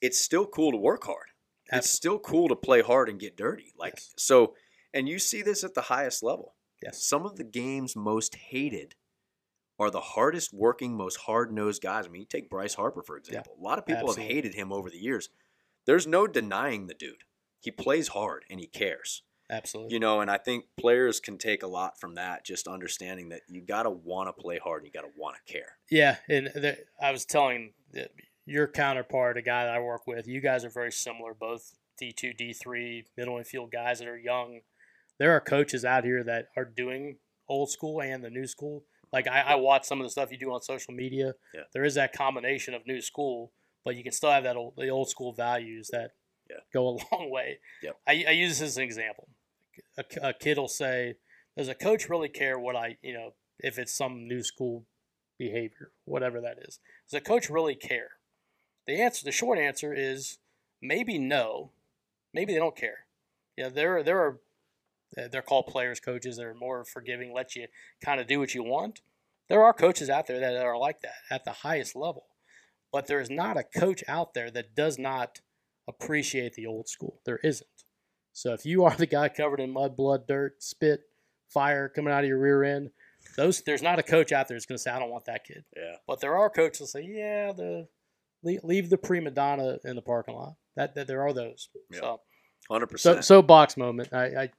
It's still cool to work hard. It's still cool to play hard and get dirty. Like Yes. so and you see this at the highest level. Yes. Some of the game's most hated are the hardest working, most hard nosed guys. I mean, you take Bryce Harper, for example. A lot of people Absolutely. have hated him over the years. There's no denying the dude. He plays hard and he cares. Absolutely. You know, and I think players can take a lot from that, just understanding that you got to want to play hard and you got to want to care. Yeah, and the, I was telling your counterpart, a guy that I work with, you guys are very similar, both D2, D3, middle infield guys that are young. There are coaches out here that are doing old school and the new school. Like I, I watch some of the stuff you do on social media. Yeah. There is that combination of new school, but you can still have that old, the old school values that Yeah. go a long way. Yep. I, I use this as an example. A, a kid will say, "Does a coach really care what I, you know, if it's some new school behavior, whatever that is. Does a coach really care? The answer, the short answer is maybe no. Maybe they don't care. Yeah, there there are they're called players coaches that are more forgiving, let you kind of do what you want. There are coaches out there that are like that at the highest level, but there is not a coach out there that does not appreciate the old school. There isn't. So if you are the guy covered in mud, blood, dirt, spit, fire coming out of your rear end, those there's not a coach out there that's going to say I don't want that kid. Yeah. But there are coaches that say, yeah, the leave, leave the prima donna in the parking lot. That, that there are those. Yeah. So, 100%. so so box moment. I, I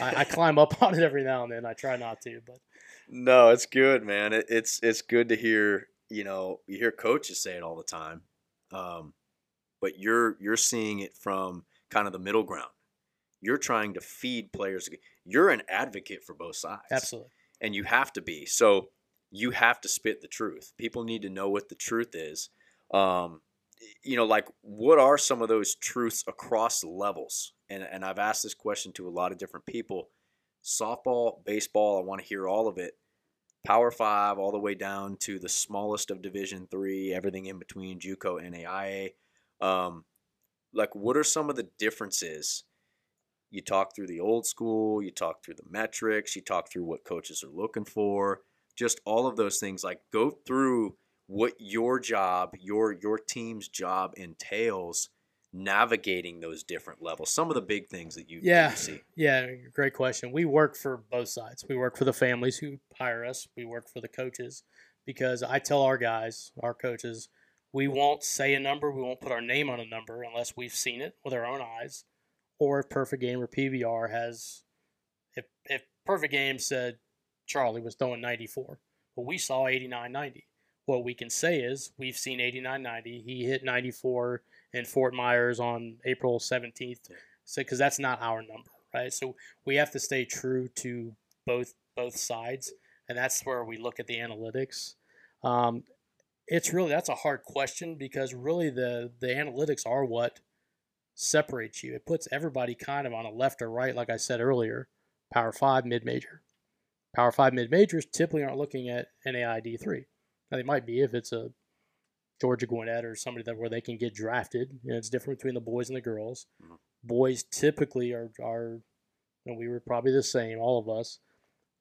I I climb up on it every now and then. I try not to, but No, it's good, man. It, it's it's good to hear. You know, you hear coaches say it all the time, um, but you're you're seeing it from kind of the middle ground. You're trying to feed players. You're an advocate for both sides, absolutely. and you have to be. So you have to spit the truth. People need to know what the truth is. Um, you know, like what are some of those truths across levels? And and I've asked this question to a lot of different people. Softball, baseball, I want to hear all of it. Power Five, all the way down to the smallest of Division Three, everything in between, JUCO and NAIA. Um, like, what are some of the differences? You talk through the old school, you talk through the metrics, you talk through what coaches are looking for, just all of those things. Like, go through what your job, your your team's job entails, navigating those different levels. Some of the big things that you, that Yeah. you see. Yeah, great question. We work for both sides. We work for the families who hire us. We work for the coaches because I tell our guys, our coaches, we won't say a number, we won't put our name on a number unless we've seen it with our own eyes, or if Perfect Game or PBR has, if if Perfect Game said Charlie was throwing 94, but we saw 89 90. What we can say is we've seen 89 90. He hit 94 in Fort Myers on April 17th so because that's not our number right? So we have to stay true to both both sides and that's where we look at the analytics. Um, it's really that's a hard question because really the the analytics are what separates you it puts everybody kind of on a left or right like i said earlier power five mid-major Power Five mid majors typically aren't looking at NAIA D three. Now they might be if it's a Georgia Gwinnett or somebody that where they can get drafted. You know, it's different between the boys and the girls. Mhm. Boys typically are are, and we were probably the same, all of us.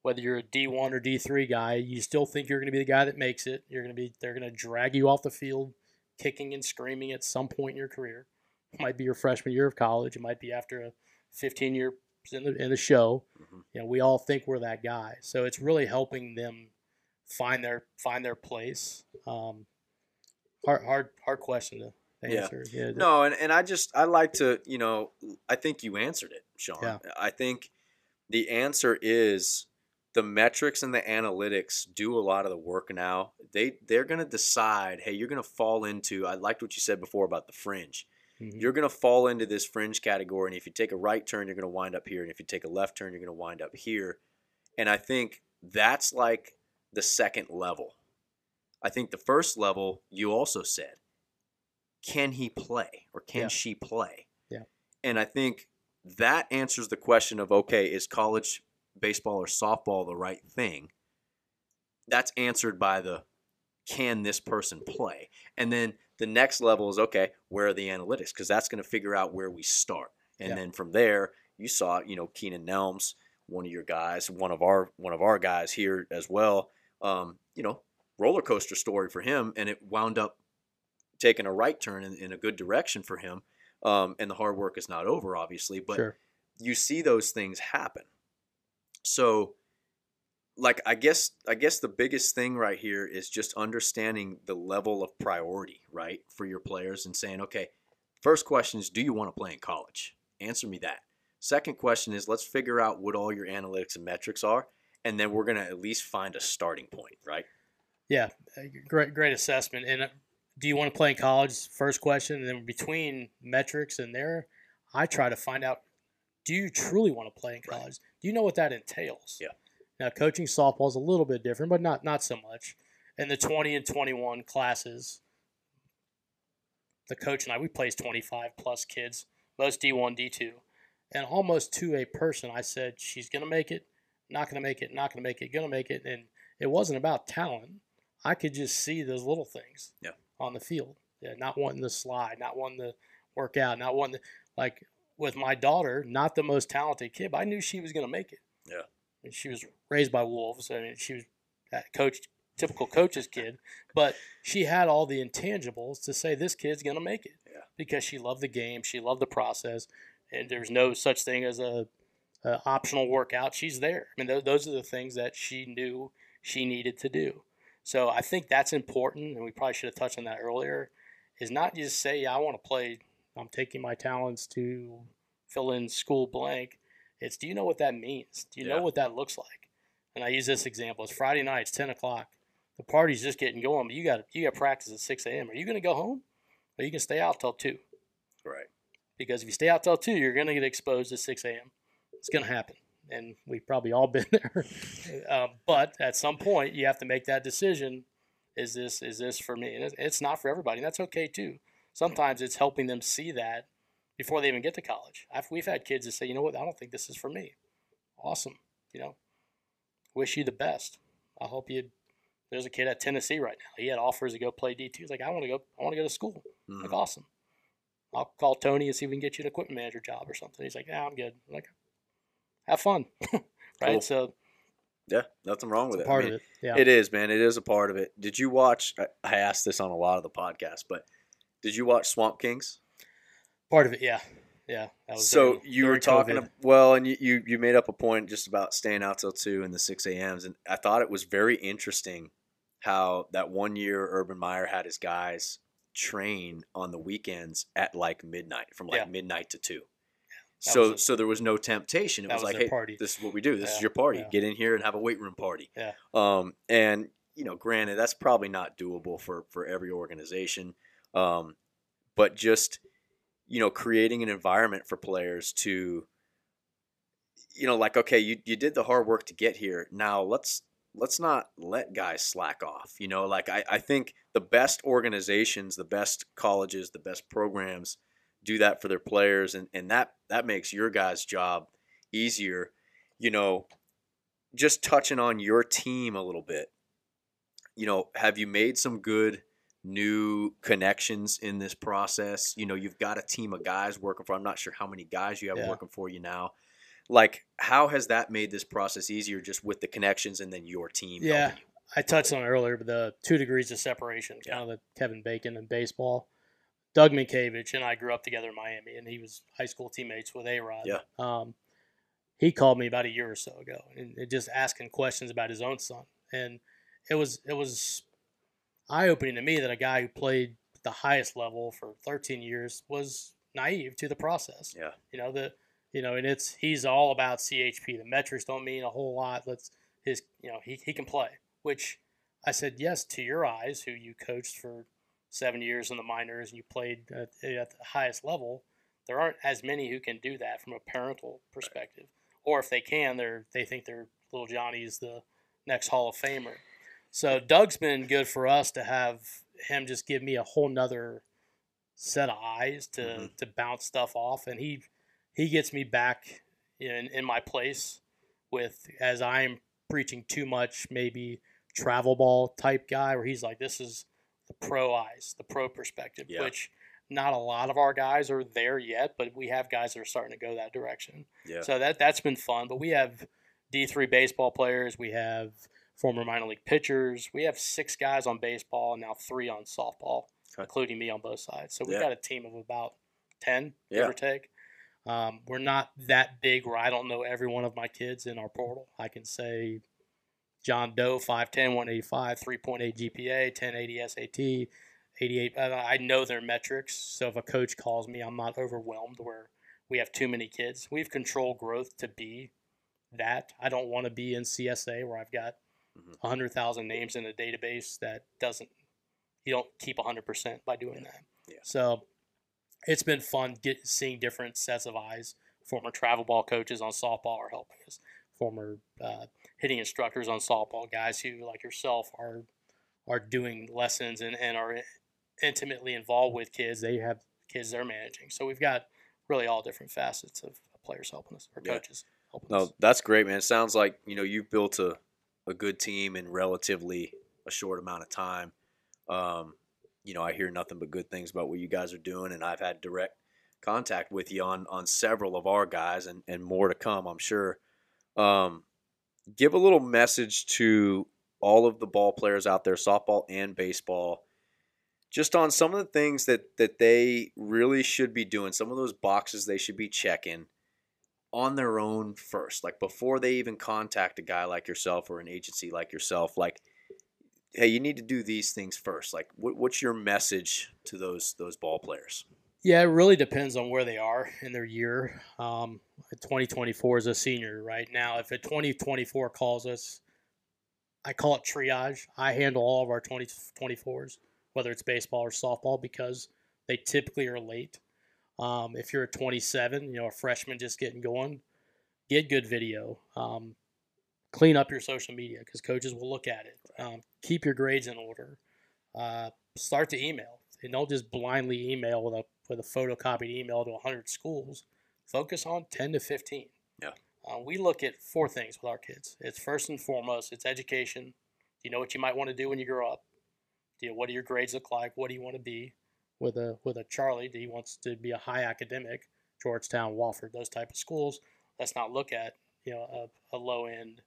Whether you're a D one or D three guy, you still think you're going to be the guy that makes it. You're going to be they're going to drag you off the field, kicking and screaming at some point in your career. It might be your freshman year of college. It might be after a 15 year in the in the show. Mhm. You know, we all think we're that guy. So it's really helping them find their find their place. Um, hard hard hard question to Yeah. answer. Yeah. No, and, and I just I like to, you know, I think you answered it, Sean. Yeah. I think the answer is the metrics and the analytics do a lot of the work now. They they're gonna decide, hey, you're gonna fall into I liked what you said before about the fringe. Mhm. You're gonna fall into this fringe category, and if you take a right turn, you're gonna wind up here, and if you take a left turn, you're gonna wind up here. And I think that's like the second level. I think the first level you also said, can he play or can Yeah. she play? Yeah. And I think that answers the question of okay, is college baseball or softball the right thing? That's answered by the can this person play? And then the next level is okay, where are the analytics? Because that's going to figure out where we start. And Yeah. then from there, you saw, you know, Keenan Nelms, one of your guys, one of our one of our guys here as well. Um, you know, roller coaster story for him, and it wound up taking a right turn in, in a good direction for him. Um, and the hard work is not over, obviously, but sure. you see those things happen. So like I guess I guess the biggest thing right here is just understanding the level of priority, right, for your players and saying, okay, first question is do you want to play in college? Answer me that. Second question is let's figure out what all your analytics and metrics are and then we're going to at least find a starting point, right? Yeah, uh, great great assessment. And uh, do you want to play in college? First question, and then between metrics and there, I try to find out: Do you truly want to play in Right. college? Do you know what that entails? Yeah. Now, coaching softball is a little bit different, but not not so much. In the twenty and twenty one classes, the coach and I we placed twenty five plus kids, most D one D two, and almost to a person, I said she's gonna make it, not gonna make it, not gonna make it, gonna make it, and it wasn't about talent. I could just see those little things Yeah. on the field. Yeah, not wanting to slide, not wanting to work out, not wanting to like with my daughter, not the most talented kid, but I knew she was going to make it. Yeah. And she was raised by wolves. I mean, she was that coach, typical coach's kid, but she had all the intangibles to say this kid's going to make it. Yeah. Because she loved the game, she loved the process, and there's no such thing as a, a optional workout. She's there. I mean, th- those are the things that she knew she needed to do. So I think that's important, and we probably should have touched on that earlier. Is not just say, yeah, I want to play. I'm taking my talents to fill in school blank. It's do you know what that means? Do you Yeah. know what that looks like? And I use this example. It's Friday night. It's ten o'clock. The party's just getting going, but you got you got practice at six a.m. Are you going to go home, or you can stay out till two? Right. Because if you stay out till two, you're going to get exposed at six a.m. It's going to happen, and we've probably all been there. uh, but at some point, you have to make that decision: is this is this for me? And it's- it's not for everybody, and that's okay too. Sometimes it's helping them see that before they even get to college. I've, we've had kids that say, you know what, I don't think this is for me. Awesome, you know. Wish you the best. I hope you. There's a kid at Tennessee right now. He had offers to go play D two. He's like, I want to go. I want to go to school. Mhm. Like, awesome. I'll call Tony and see if we can get you an equipment manager job or something. He's like, Yeah, I'm good. I'm like, have fun, right? Cool. So Yeah, nothing wrong with a it. I part mean, of it. Yeah. It is, man. It is a part of it. Did you watch? I- I asked this on a lot of the podcasts, but did you watch Swamp Kings? part of it. Yeah. Yeah. That was So during- you were talking, ab- well, and you, you you made up a point just about staying out till two and the six a.m.s, and I thought it was very interesting how that one year Urban Meyer had his guys train on the weekends at like midnight, from like Yeah. midnight to two. that So a- so there was no temptation. It was, was like, hey, party. this is what we do. This is your party. yeah. Get in here and have a weight room party. Yeah. Um, and you know, granted, that's probably not doable for for every organization. Um, but just you know, creating an environment for players to, you know, like okay, you you did the hard work to get here. Now let's let's not let guys slack off. You know, like I, I think the best organizations, the best colleges, the best programs do that for their players and, and that that makes your guys' job easier. You know, just touching on your team a little bit, you know, have you made some good new connections in this process? You know, you've got a team of guys working for. I'm not sure how many guys you have Yeah. working for you now. Like, how has that made this process easier, just with the connections and then your team? Yeah. helping you? I touched on it earlier, but the two degrees of separation, Yeah. kind of the Kevin Bacon and baseball. Doug Mientkiewicz and I grew up together in Miami, and he was high school teammates with A Rod. Yeah. Um, he called me about a year or so ago, and, and just asking questions about his own son, and it was it was eye opening to me that a guy who played the highest level for 13 years was naive to the process. Yeah. You know the you know, and it's he's all about CHP. The metrics don't mean a whole lot. Let's his you know he he can play, which I said yes to your eyes, who you coached for seven years in the minors and you played at, at the highest level. There aren't as many who can do that from a parental perspective, or if they can, they're they think their little Johnny's the next Hall of Famer. So Doug's been good for us to have him just give me a whole nother set of eyes to Mhm. to bounce stuff off, and he he gets me back in in my place with as I'm preaching too much, maybe travel ball type guy, where he's like, this is the pro eyes, the pro perspective, Yeah. which not a lot of our guys are there yet, but we have guys that are starting to go that direction. Yeah. So that that's been fun. But we have D three baseball players. We have former minor league pitchers. We have six guys on baseball and now three on softball, Okay. including me on both sides. So we've Yeah. got a team of about ten, Yeah. give or take. Um, we're not that big where I don't know every one of my kids in our portal. I can say John Doe, 5'10, 185, 3.8 GPA, 1080 SAT, 88. uh, I know their metrics. So if a coach calls me, I'm not overwhelmed where we have too many kids. We've controlled growth to be that. I don't want to be NCSA where I've got Mhm. 100,000 names in a database that doesn't, you don't keep 100% by doing that. Yeah. So it's been fun get, seeing different sets of eyes. Former travel ball coaches on softball are helping us. Former uh, hitting instructors on softball, guys who like yourself are are doing lessons and, and are intimately involved with kids. They have kids they're managing. So we've got really all different facets of players helping us or Yeah. coaches helping us. No, that's great, man. It sounds like you know you've built a, a good team in relatively a short amount of time. Um, you know, I hear nothing but good things about what you guys are doing, and I've had direct contact with you on on several of our guys, and and more to come, I'm sure. Um, give a little message to all of the ball players out there, softball and baseball, just on some of the things that that they really should be doing, some of those boxes they should be checking on their own first, like before they even contact a guy like yourself or an agency like yourself, like, hey, you need to do these things first. Like, what, what's your message to those those ball players? Yeah, it really depends on where they are in their year. Um, 2024 is a senior right now. If a 2024 calls us, I call it triage. I handle all of our 2024s, whether it's baseball or softball, because they typically are late. Um, if you're a 27, you know, a freshman just getting going, get good video. Um, clean up your social media because coaches will look at it. Um, keep your grades in order. Uh, start to email and don't just blindly email with a with a photocopied email to 100 schools. Focus on 10 to 15. Yeah. Uh, we look at four things with our kids. It's first and foremost, it's education. Do you know what you might want to do when you grow up? Do you, what do your grades look like? What do you want to be? With a with a Charlie, that he wants to be a high academic, Georgetown, Wofford, those type of schools. Let's not look at you know a, a low end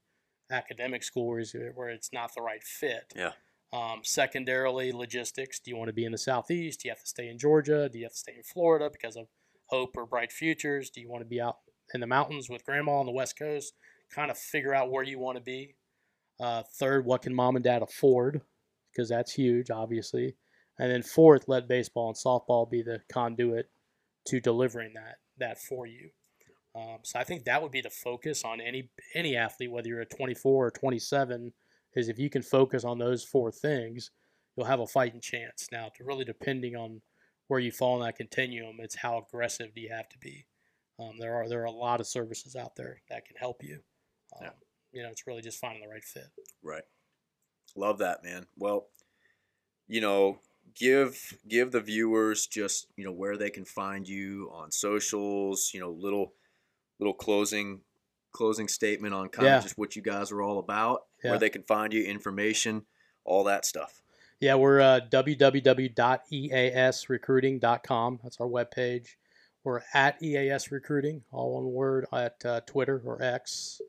academic school where, it's- where it's not the right fit. Yeah. Um, secondarily, logistics. Do you want to be in the southeast? Do you have to stay in Georgia? Do you have to stay in Florida because of hope or bright futures? Do you want to be out in the mountains with grandma on the west coast? Kind of figure out where you want to be. Uh, third, what can mom and dad afford? Because that's huge, obviously. And then fourth, let baseball and softball be the conduit to delivering that that for you. Um, so I think that would be the focus on any any athlete, whether you're a 24 or 27, is if you can focus on those four things, you'll have a fighting chance. Now, to really depending on where you fall in that continuum, it's how aggressive do you have to be. Um, there are there are a lot of services out there that can help you. Um, Yeah. You know, it's really just finding the right fit. Right. Love that, man. Well, you know, give give the viewers just you know where they can find you on socials. You know, little little closing closing statement on kind Yeah. of just what you guys are all about, Yeah. where they can find you, information, all that stuff. Yeah, we're uh, www.easrecruiting.com. That's our webpage. We're at EAS Recruiting, all one word, at uh, Twitter or X.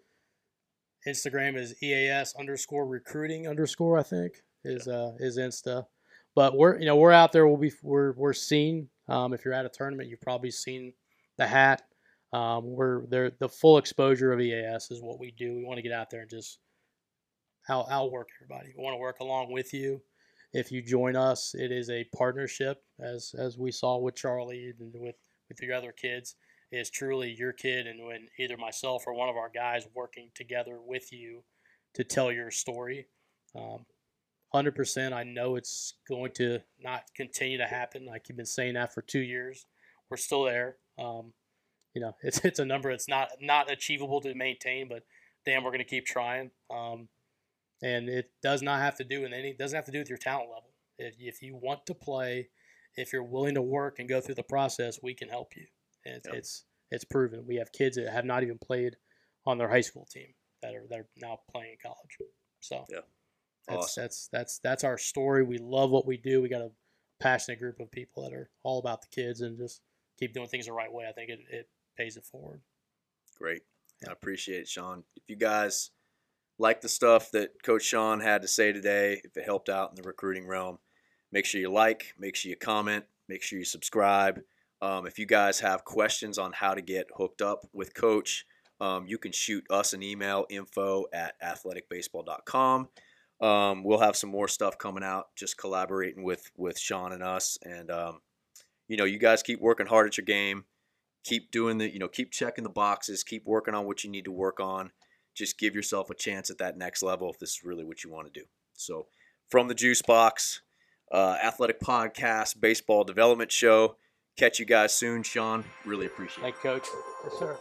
Instagram is EAS underscore recruiting underscore, I think, is uh, is Insta. But we're you know we're out there. We'll be we're we're seen. Um, if you're at a tournament, you've probably seen the hat. Um, we're there. The full exposure of EAS is what we do. We want to get out there and just out outwork everybody. We want to work along with you if you join us, it is a partnership, as as we saw with Charlie and with with your other kids. Is truly your kid, and when either myself or one of our guys working together with you to tell your story. Um, 100%. I know it's going to not continue to happen. Like you've been saying that for two years. We're still there. Um, you know, it's it's a number that's not not achievable to maintain, but damn, we're going to keep trying. Um, and it does not have to do with any doesn't have to do with your talent level if, if you want to play if you're willing to work and go through the process we can help you and Yep. it's it's proven we have kids that have not even played on their high school team that are that are now playing in college so Yeah. That's Awesome. that's that's that's our story we love what we do we got a passionate group of people that are all about the kids and just keep doing things the right way i think it, it pays it forward Great. Yeah. I appreciate it, Sean. If you guys like the stuff that Coach Sean had to say today, if it helped out in the recruiting realm, make sure you like, make sure you comment, make sure you subscribe. Um, if you guys have questions on how to get hooked up with Coach, um, you can shoot us an email info at athletekbaseball.com. Um, we'll have some more stuff coming out, just collaborating with with Sean and us. And um, you know, you guys keep working hard at your game. Keep doing the you know keep checking the boxes. Keep working on what you need to work on. Just give yourself a chance at that next level if this is really what you want to do. So from the juice box uh, Athletek podcast baseball development show. Catch you guys soon sean. Really appreciate it. Thank coach. Yes sir